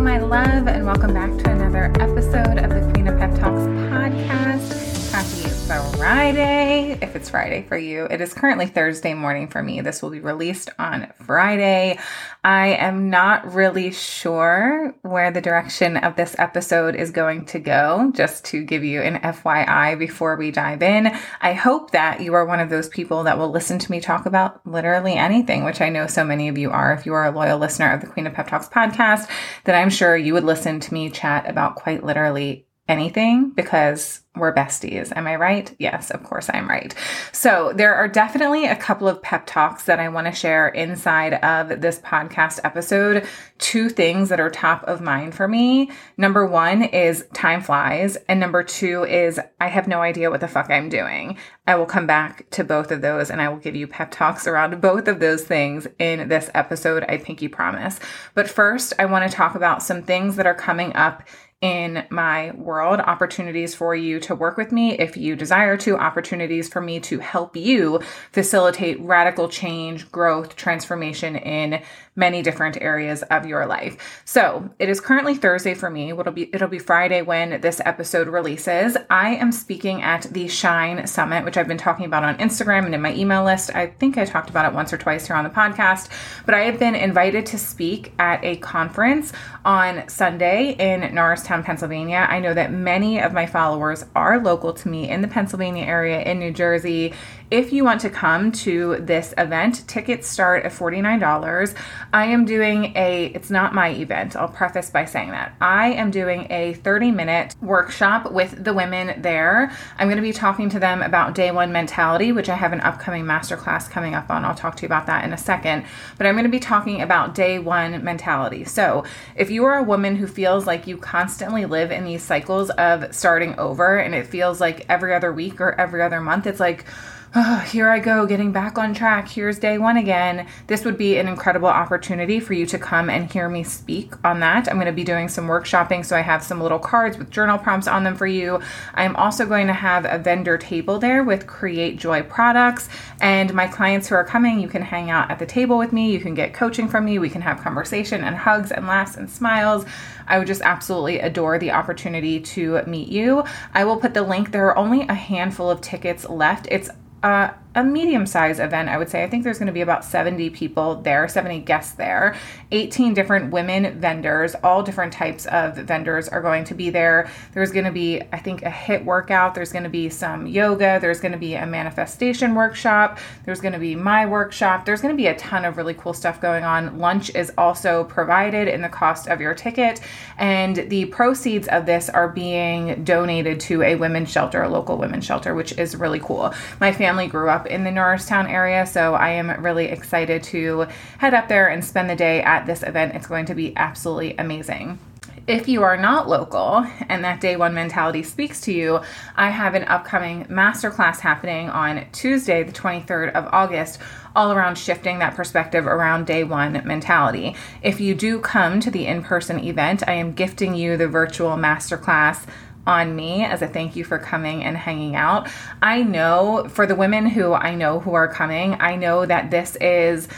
My love, and welcome back to another episode of the Queen of Pep. Happy Friday, if it's Friday for you. It is currently Thursday morning for me. This will be released on Friday. I am not really sure where the direction of this episode is going to go, just to give you an FYI before we dive in. I hope that you are one of those people that will listen to me talk about literally anything, which I know so many of you are. If you are a loyal listener of the Queen of Pep Talks podcast, then I'm sure you would listen to me chat about quite literally anything because we're besties. Am I right? Yes, of course I'm right. So there are definitely a couple of pep talks that I want to share inside of this podcast episode. Two things that are top of mind for me. Number one is time flies. And number two is I have no idea what the fuck I'm doing. I will come back to both of those and I will give you pep talks around both of those things in this episode. I pinky promise. But first, I want to talk about some things that are coming up in my world, opportunities for you to work with me if you desire to, opportunities for me to help you facilitate radical change, growth, transformation in many different areas of your life. So it is currently Thursday for me. It'll be it'll be Friday when this episode releases. I am speaking at the Shine Summit, which I've been talking about on Instagram and in my email list. I think I talked about it once or twice here on the podcast, but I have been invited to speak at a conference on Sunday in Norristown, Pennsylvania. I know that many of my followers are local to me in the Pennsylvania area in New Jersey if you want to come to this event, tickets start at $49. I am doing a, it's not my event. I'll preface by saying that. I am doing a 30 minute workshop with the women there. I'm going to be talking to them about day one mentality, which I have an upcoming masterclass coming up on. I'll talk to you about that in a second. But I'm going to be talking about day one mentality. So if you are a woman who feels like you constantly live in these cycles of starting over and it feels like every other week or every other month, it's like, oh, here I go, getting back on track. Here's day one again. This would be an incredible opportunity for you to come and hear me speak on that. I'm going to be doing some workshopping, so I have some little cards with journal prompts on them for you. I'm also going to have a vendor table there with Create Joy products. And my clients who are coming, you can hang out at the table with me. You can get coaching from me. We can have conversation and hugs and laughs and smiles. I would just absolutely adore the opportunity to meet you. I will put the link. There are only a handful of tickets left. It's uh, a medium sized event, I would say. I think there's going to be about 70 people there, 70 guests there. 18 different women vendors, all different types of vendors are going to be there. There's going to be, I think, a HIIT workout. There's going to be some yoga. There's going to be a manifestation workshop. There's going to be my workshop. There's going to be a ton of really cool stuff going on. Lunch is also provided in the cost of your ticket. And the proceeds of this are being donated to a women's shelter, a local women's shelter, which is really cool. My family grew up in the Norristown area, so I am really excited to head up there and spend the day at this event. It's going to be absolutely amazing. If you are not local and that day one mentality speaks to you, I have an upcoming masterclass happening on Tuesday, the 23rd of August, all around shifting that perspective around day one mentality. If you do come to the in person event, I am gifting you the virtual masterclass on me as a thank you for coming and hanging out. I know for the women who I know who are coming, I know that this is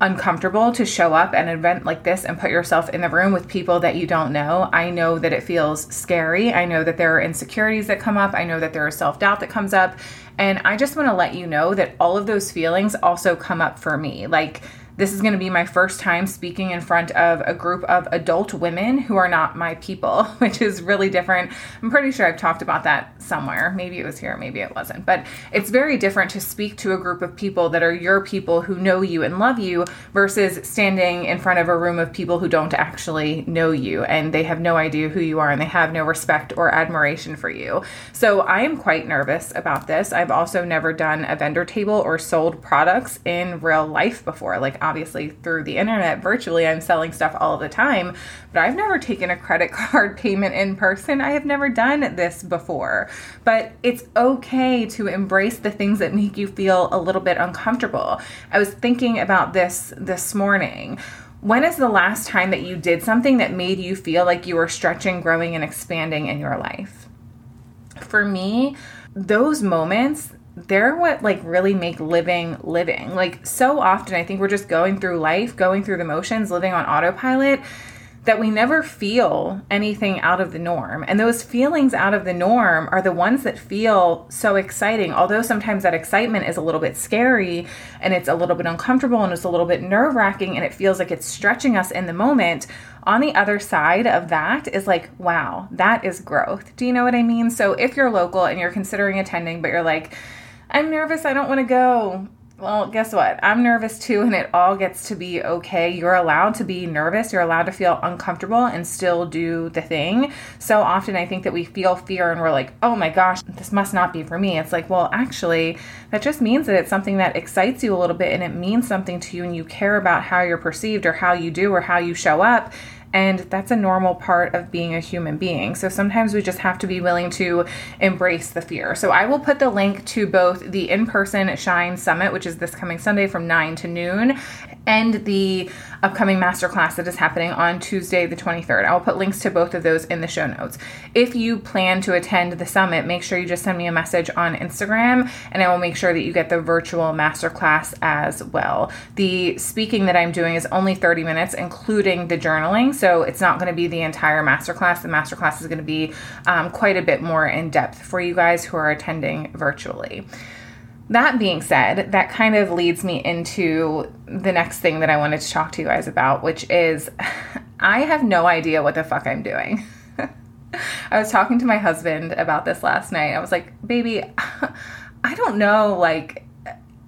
uncomfortable to show up at an event like this and put yourself in the room with people that you don't know. I know that it feels scary. I know that there are insecurities that come up. I know that there is self doubt that comes up. And I just want to let you know that all of those feelings also come up for me. Like, this is going to be my first time speaking in front of a group of adult women who are not my people, which is really different. I'm pretty sure I've talked about that somewhere. Maybe it was here, maybe it wasn't. But it's very different to speak to a group of people that are your people who know you and love you versus standing in front of a room of people who don't actually know you and they have no idea who you are and they have no respect or admiration for you. So I am quite nervous about this. I've also never done a vendor table or sold products in real life before. Like obviously through the internet virtually i'm selling stuff all the time but i've never taken a credit card payment in person. I have never done this before. But it's okay to embrace the things that make you feel a little bit uncomfortable. I was thinking about this this morning. When is the last time that you did something that made you feel like you were stretching growing and expanding in your life? For me those moments they're what like really make living living. Like so often I think we're just going through life, going through the motions, living on autopilot. that we never feel anything out of the norm. And those feelings out of the norm are the ones that feel so exciting. Although sometimes that excitement is a little bit scary and it's a little bit uncomfortable and it's a little bit nerve wracking and it feels like it's stretching us in the moment. On the other side of that is like, wow, that is growth. Do you know what I mean? So if you're local and you're considering attending, but you're like, I'm nervous, I don't want to go well, guess what? I'm nervous too, and it all gets to be okay. You're allowed to be nervous. You're allowed to feel uncomfortable and still do the thing. So often, I think that we feel fear and we're like, oh my gosh, this must not be for me. It's like, well, actually, that just means that it's something that excites you a little bit and it means something to you, and you care about how you're perceived or how you do or how you show up. And that's a normal part of being a human being. So sometimes we just have to be willing to embrace the fear. So I will put the link to both the in person Shine Summit, which is this coming Sunday from 9 to noon, and the upcoming masterclass that is happening on Tuesday, the 23rd. I will put links to both of those in the show notes. If you plan to attend the summit, make sure you just send me a message on Instagram and I will make sure that you get the virtual masterclass as well. The speaking that I'm doing is only 30 minutes, including the journaling. So it's not going to be the entire masterclass. The masterclass is going to be um, quite a bit more in depth for you guys who are attending virtually. That being said, that kind of leads me into the next thing that I wanted to talk to you guys about, which is I have no idea what the fuck I'm doing. I was talking to my husband about this last night. I was like, baby, I don't know, like,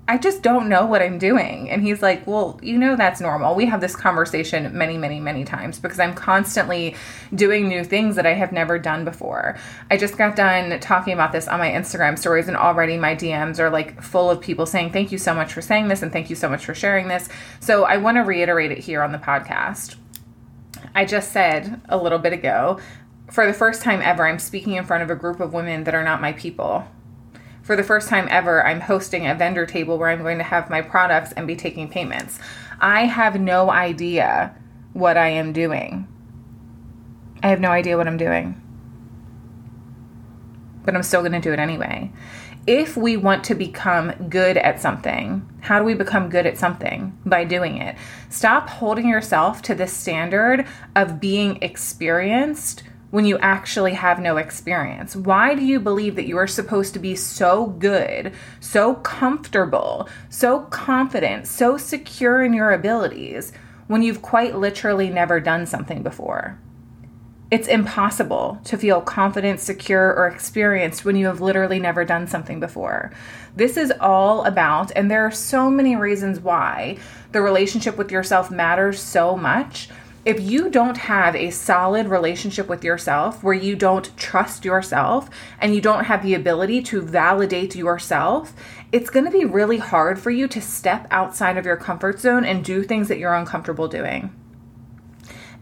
I just don't know what I'm doing. And he's like, Well, you know, that's normal. We have this conversation many, many, many times because I'm constantly doing new things that I have never done before. I just got done talking about this on my Instagram stories, and already my DMs are like full of people saying, Thank you so much for saying this, and thank you so much for sharing this. So I want to reiterate it here on the podcast. I just said a little bit ago, for the first time ever, I'm speaking in front of a group of women that are not my people for the first time ever, I'm hosting a vendor table where I'm going to have my products and be taking payments. I have no idea what I am doing. I have no idea what I'm doing. But I'm still going to do it anyway. If we want to become good at something, how do we become good at something? By doing it. Stop holding yourself to the standard of being experienced when you actually have no experience? Why do you believe that you are supposed to be so good, so comfortable, so confident, so secure in your abilities when you've quite literally never done something before? It's impossible to feel confident, secure, or experienced when you have literally never done something before. This is all about, and there are so many reasons why the relationship with yourself matters so much if you don't have a solid relationship with yourself where you don't trust yourself and you don't have the ability to validate yourself, it's going to be really hard for you to step outside of your comfort zone and do things that you're uncomfortable doing.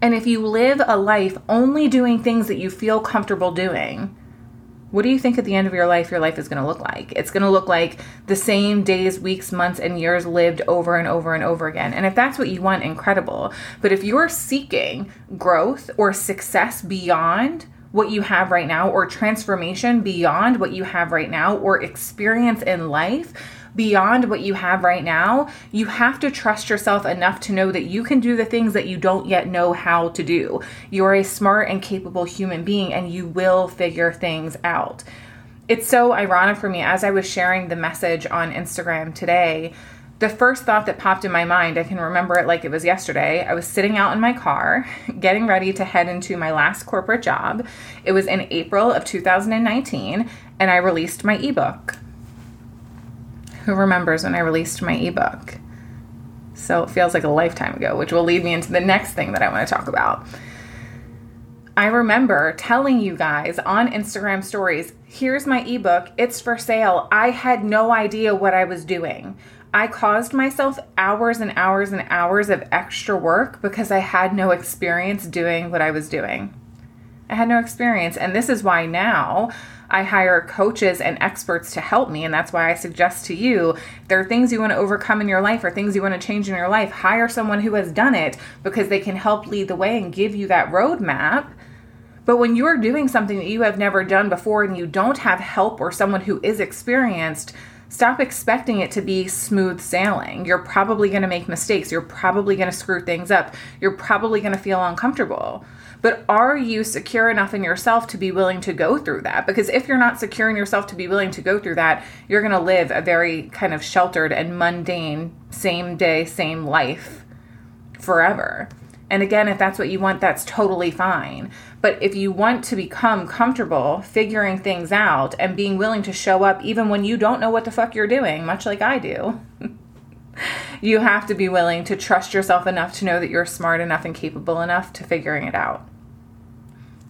And if you live a life only doing things that you feel comfortable doing, what do you think at the end of your life your life is going to look like? It's going to look like the same days, weeks, months, and years lived over and over and over again. And if that's what you want, incredible. But if you're seeking growth or success beyond what you have right now, or transformation beyond what you have right now, or experience in life, beyond what you have right now, you have to trust yourself enough to know that you can do the things that you don't yet know how to do. You're a smart and capable human being and you will figure things out. It's so ironic for me as I was sharing the message on Instagram today. The first thought that popped in my mind, I can remember it like it was yesterday. I was sitting out in my car, getting ready to head into my last corporate job. It was in April of 2019, and I released my ebook who remembers when I released my ebook? So it feels like a lifetime ago, which will lead me into the next thing that I want to talk about. I remember telling you guys on Instagram stories, here's my ebook, it's for sale. I had no idea what I was doing. I caused myself hours and hours and hours of extra work because I had no experience doing what I was doing. I had no experience. And this is why now I hire coaches and experts to help me. And that's why I suggest to you there are things you want to overcome in your life or things you want to change in your life. Hire someone who has done it because they can help lead the way and give you that roadmap. But when you're doing something that you have never done before and you don't have help or someone who is experienced, Stop expecting it to be smooth sailing. You're probably going to make mistakes. You're probably going to screw things up. You're probably going to feel uncomfortable. But are you secure enough in yourself to be willing to go through that? Because if you're not secure in yourself to be willing to go through that, you're going to live a very kind of sheltered and mundane, same day, same life forever. And again, if that's what you want, that's totally fine. But if you want to become comfortable figuring things out and being willing to show up even when you don't know what the fuck you're doing, much like I do, you have to be willing to trust yourself enough to know that you're smart enough and capable enough to figuring it out.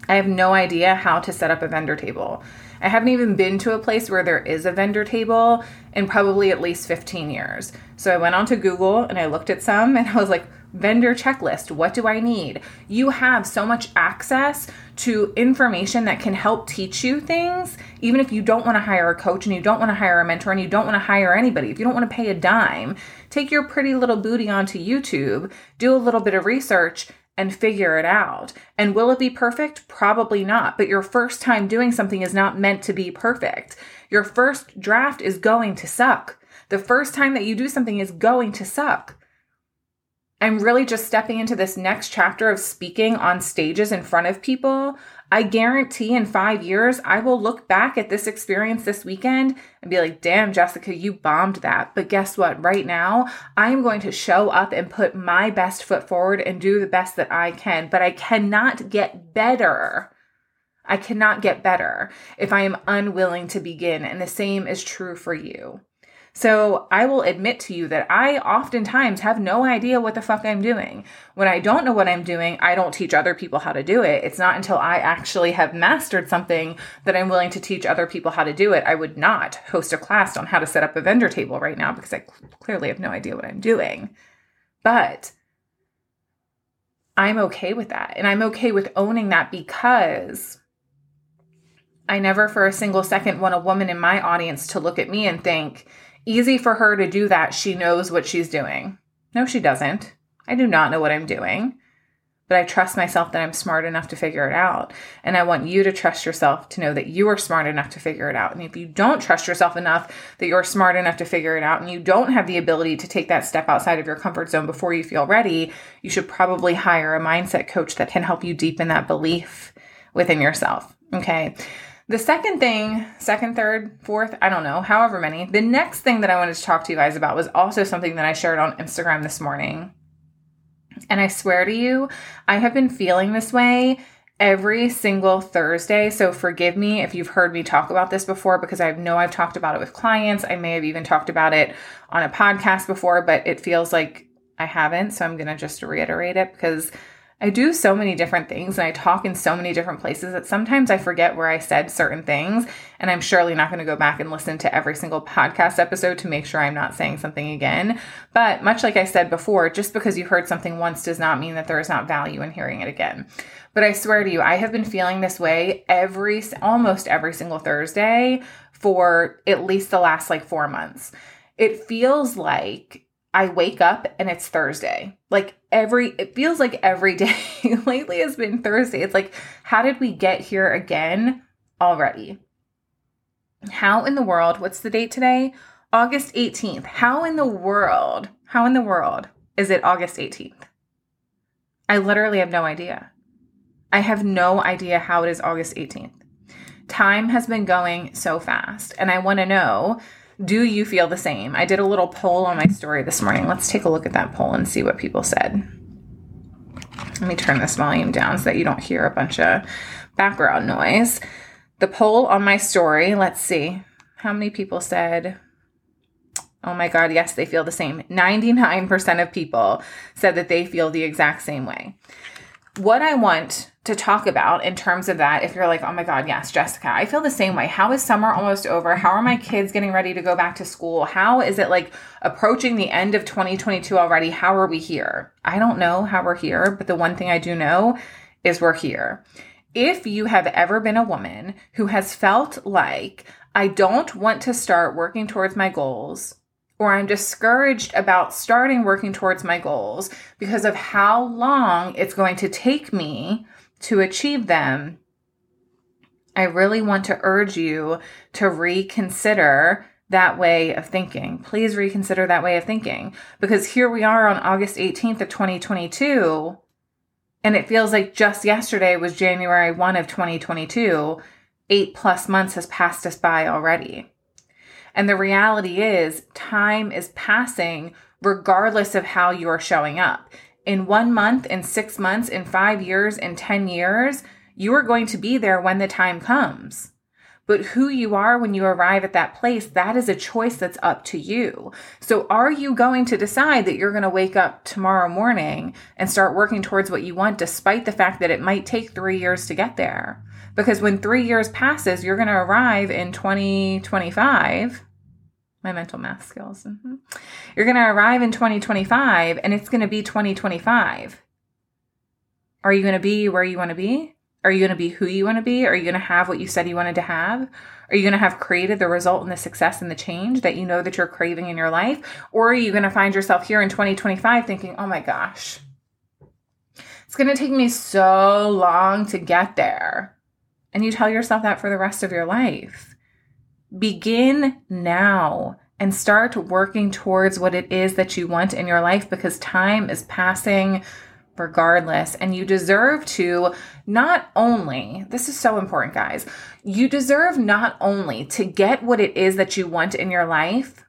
I have no idea how to set up a vendor table. I haven't even been to a place where there is a vendor table in probably at least 15 years. So I went onto Google and I looked at some and I was like, vendor checklist. What do I need? You have so much access to information that can help teach you things, even if you don't want to hire a coach and you don't want to hire a mentor and you don't want to hire anybody. If you don't want to pay a dime, take your pretty little booty onto YouTube, do a little bit of research, and figure it out. And will it be perfect? Probably not. But your first time doing something is not meant to be perfect. Your first draft is going to suck. The first time that you do something is going to suck. I'm really just stepping into this next chapter of speaking on stages in front of people. I guarantee in five years, I will look back at this experience this weekend and be like, damn, Jessica, you bombed that. But guess what? Right now, I'm going to show up and put my best foot forward and do the best that I can. But I cannot get better. I cannot get better if I am unwilling to begin. And the same is true for you. So I will admit to you that I oftentimes have no idea what the fuck I'm doing. When I don't know what I'm doing, I don't teach other people how to do it. It's not until I actually have mastered something that I'm willing to teach other people how to do it. I would not host a class on how to set up a vendor table right now because I clearly have no idea what I'm doing. But I'm okay with that. And I'm okay with owning that because I never for a single second want a woman in my audience to look at me and think, Easy for her to do that. She knows what she's doing. No, she doesn't. I do not know what I'm doing, but I trust myself that I'm smart enough to figure it out. And I want you to trust yourself to know that you are smart enough to figure it out. And if you don't trust yourself enough that you're smart enough to figure it out and you don't have the ability to take that step outside of your comfort zone before you feel ready, you should probably hire a mindset coach that can help you deepen that belief within yourself. Okay. The second thing, second, third, fourth, I don't know, however many, the next thing that I wanted to talk to you guys about was also something that I shared on Instagram this morning. And I swear to you, I have been feeling this way every single Thursday. So forgive me if you've heard me talk about this before because I know I've talked about it with clients. I may have even talked about it on a podcast before, but it feels like I haven't. So I'm going to just reiterate it because I do so many different things and I talk in so many different places that sometimes I forget where I said certain things. And I'm surely not going to go back and listen to every single podcast episode to make sure I'm not saying something again. But much like I said before, just because you heard something once does not mean that there is not value in hearing it again. But I swear to you, I have been feeling this way every, almost every single Thursday for at least the last like four months. It feels like I wake up and it's Thursday. Like every, it feels like every day lately has been Thursday. It's like, how did we get here again already? How in the world, what's the date today? August 18th. How in the world, how in the world is it August 18th? I literally have no idea. I have no idea how it is August 18th. Time has been going so fast, and I want to know do you feel the same? I did a little poll on my story this morning. Let's take a look at that poll and see what people said. Let me turn this volume down so that you don't hear a bunch of background noise. The poll on my story, let's see. How many people said, Oh my God, yes, they feel the same. 99% of people said that they feel the exact same way. What I want to talk about in terms of that if you're like oh my god yes jessica i feel the same way. How is summer almost over? How are my kids getting ready to go back to school? How is it like approaching the end of 2022 already? How are we here? I don't know how we're here but the one thing i do know is we're here. If you have ever been a woman who has felt like i don't want to start working towards my goals or I'm discouraged about starting working towards my goals because of how long it's going to take me to achieve them, I really want to urge you to reconsider that way of thinking. Please reconsider that way of thinking because here we are on August 18th of 2022 and it feels like just yesterday was January 1 of 2022. 8 plus months has passed us by already. And the reality is time is passing regardless of how you are showing up. In 1 month, in 6 months, in 5 years, in 10 years, you are going to be there when the time comes. But who you are when you arrive at that place, that is a choice that's up to you. So are you going to decide that you're going to wake up tomorrow morning and start working towards what you want, despite the fact that it might take three years to get there? Because when three years passes, you're going to arrive in 2025 my mental math skills. Mm-hmm. You're going to arrive in 2025 and it's going to be 2025. Are you going to be where you want to be? Are you going to be who you want to be? Are you going to have what you said you wanted to have? Are you going to have created the result and the success and the change that you know that you're craving in your life? Or are you going to find yourself here in 2025 thinking, oh my gosh, it's going to take me so long to get there? And you tell yourself that for the rest of your life. Begin now and start working towards what it is that you want in your life because time is passing regardless. And you deserve to not only, this is so important, guys, you deserve not only to get what it is that you want in your life,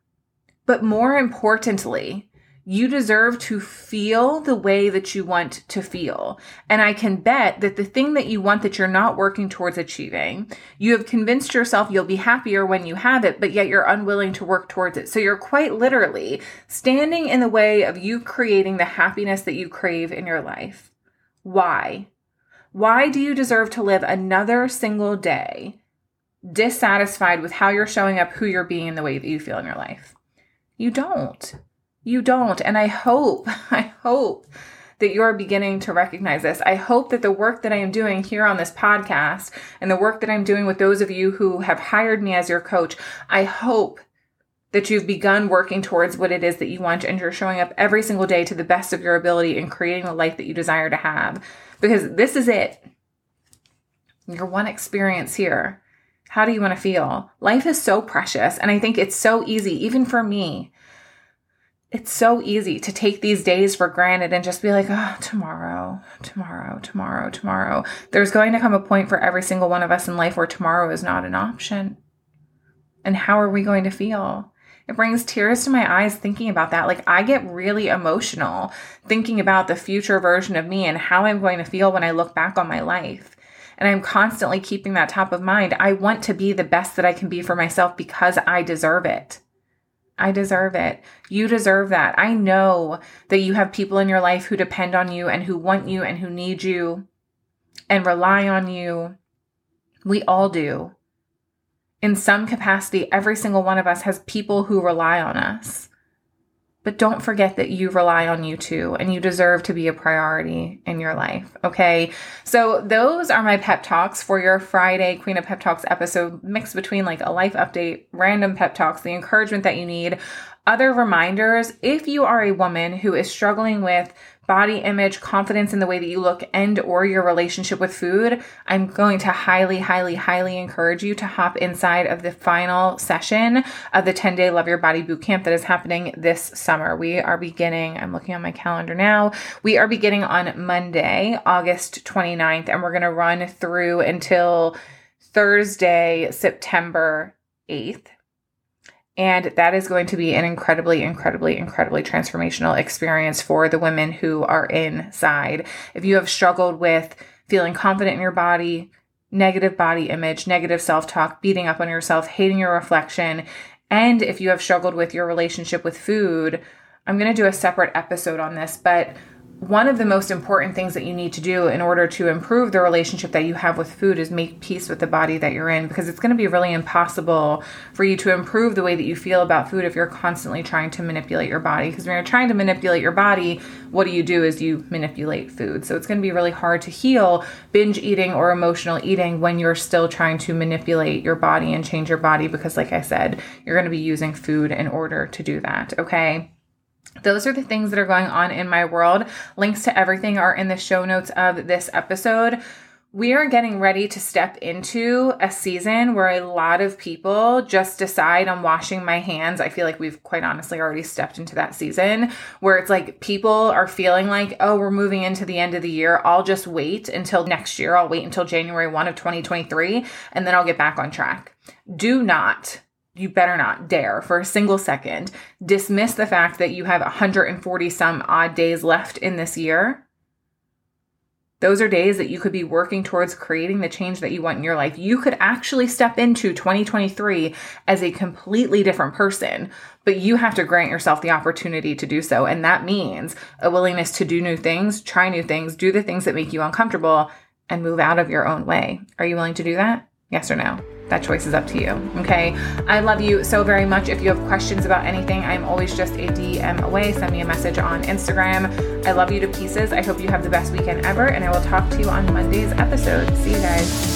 but more importantly, you deserve to feel the way that you want to feel. And I can bet that the thing that you want that you're not working towards achieving, you have convinced yourself you'll be happier when you have it, but yet you're unwilling to work towards it. So you're quite literally standing in the way of you creating the happiness that you crave in your life. Why? Why do you deserve to live another single day dissatisfied with how you're showing up, who you're being, and the way that you feel in your life? You don't. You don't. And I hope, I hope that you're beginning to recognize this. I hope that the work that I am doing here on this podcast and the work that I'm doing with those of you who have hired me as your coach, I hope that you've begun working towards what it is that you want and you're showing up every single day to the best of your ability and creating the life that you desire to have. Because this is it. Your one experience here. How do you want to feel? Life is so precious. And I think it's so easy, even for me, it's so easy to take these days for granted and just be like, oh, tomorrow, tomorrow, tomorrow, tomorrow. There's going to come a point for every single one of us in life where tomorrow is not an option. And how are we going to feel? It brings tears to my eyes thinking about that. Like, I get really emotional thinking about the future version of me and how I'm going to feel when I look back on my life. And I'm constantly keeping that top of mind. I want to be the best that I can be for myself because I deserve it. I deserve it. You deserve that. I know that you have people in your life who depend on you and who want you and who need you and rely on you. We all do. In some capacity, every single one of us has people who rely on us. But don't forget that you rely on you too, and you deserve to be a priority in your life. Okay. So, those are my pep talks for your Friday Queen of Pep Talks episode, mixed between like a life update, random pep talks, the encouragement that you need, other reminders. If you are a woman who is struggling with body image, confidence in the way that you look, and or your relationship with food, I'm going to highly, highly, highly encourage you to hop inside of the final session of the 10 day Love Your Body Bootcamp that is happening this summer. We are beginning, I'm looking on my calendar now. We are beginning on Monday, August 29th, and we're going to run through until Thursday, September 8th. And that is going to be an incredibly, incredibly, incredibly transformational experience for the women who are inside. If you have struggled with feeling confident in your body, negative body image, negative self talk, beating up on yourself, hating your reflection, and if you have struggled with your relationship with food, I'm going to do a separate episode on this, but one of the most important things that you need to do in order to improve the relationship that you have with food is make peace with the body that you're in because it's going to be really impossible for you to improve the way that you feel about food if you're constantly trying to manipulate your body. Because when you're trying to manipulate your body what do you do is you manipulate food. So it's going to be really hard to heal binge eating or emotional eating when you're still trying to manipulate your body and change your body because like I said you're going to be using food in order to do that okay those are the things that are going on in my world. Links to everything are in the show notes of this episode. we are getting ready to step into a season where a lot of people just decide I'm washing my hands. I feel like we've quite honestly already stepped into that season where it's like people are feeling like, oh, we're moving into the end of the year. I'll just wait until next year. I'll wait until January 1 of 2023 and then I'll get back on track. Do not you better not dare for a single second dismiss the fact that you have 140 some odd days left in this year those are days that you could be working towards creating the change that you want in your life. You could actually step into 2023 as a completely different person, but you have to grant yourself the opportunity to do so. And that means a willingness to do new things, try new things, do the things that make you uncomfortable, and move out of your own way. Are you willing to do that? Yes or no? that choice is up to you. Okay. I love you so very much. If you have questions about anything, I'm always just a DM away. Send me a message on Instagram. I love you to pieces. I hope you have the best weekend ever, and I will talk to you on Monday's episode. See you guys.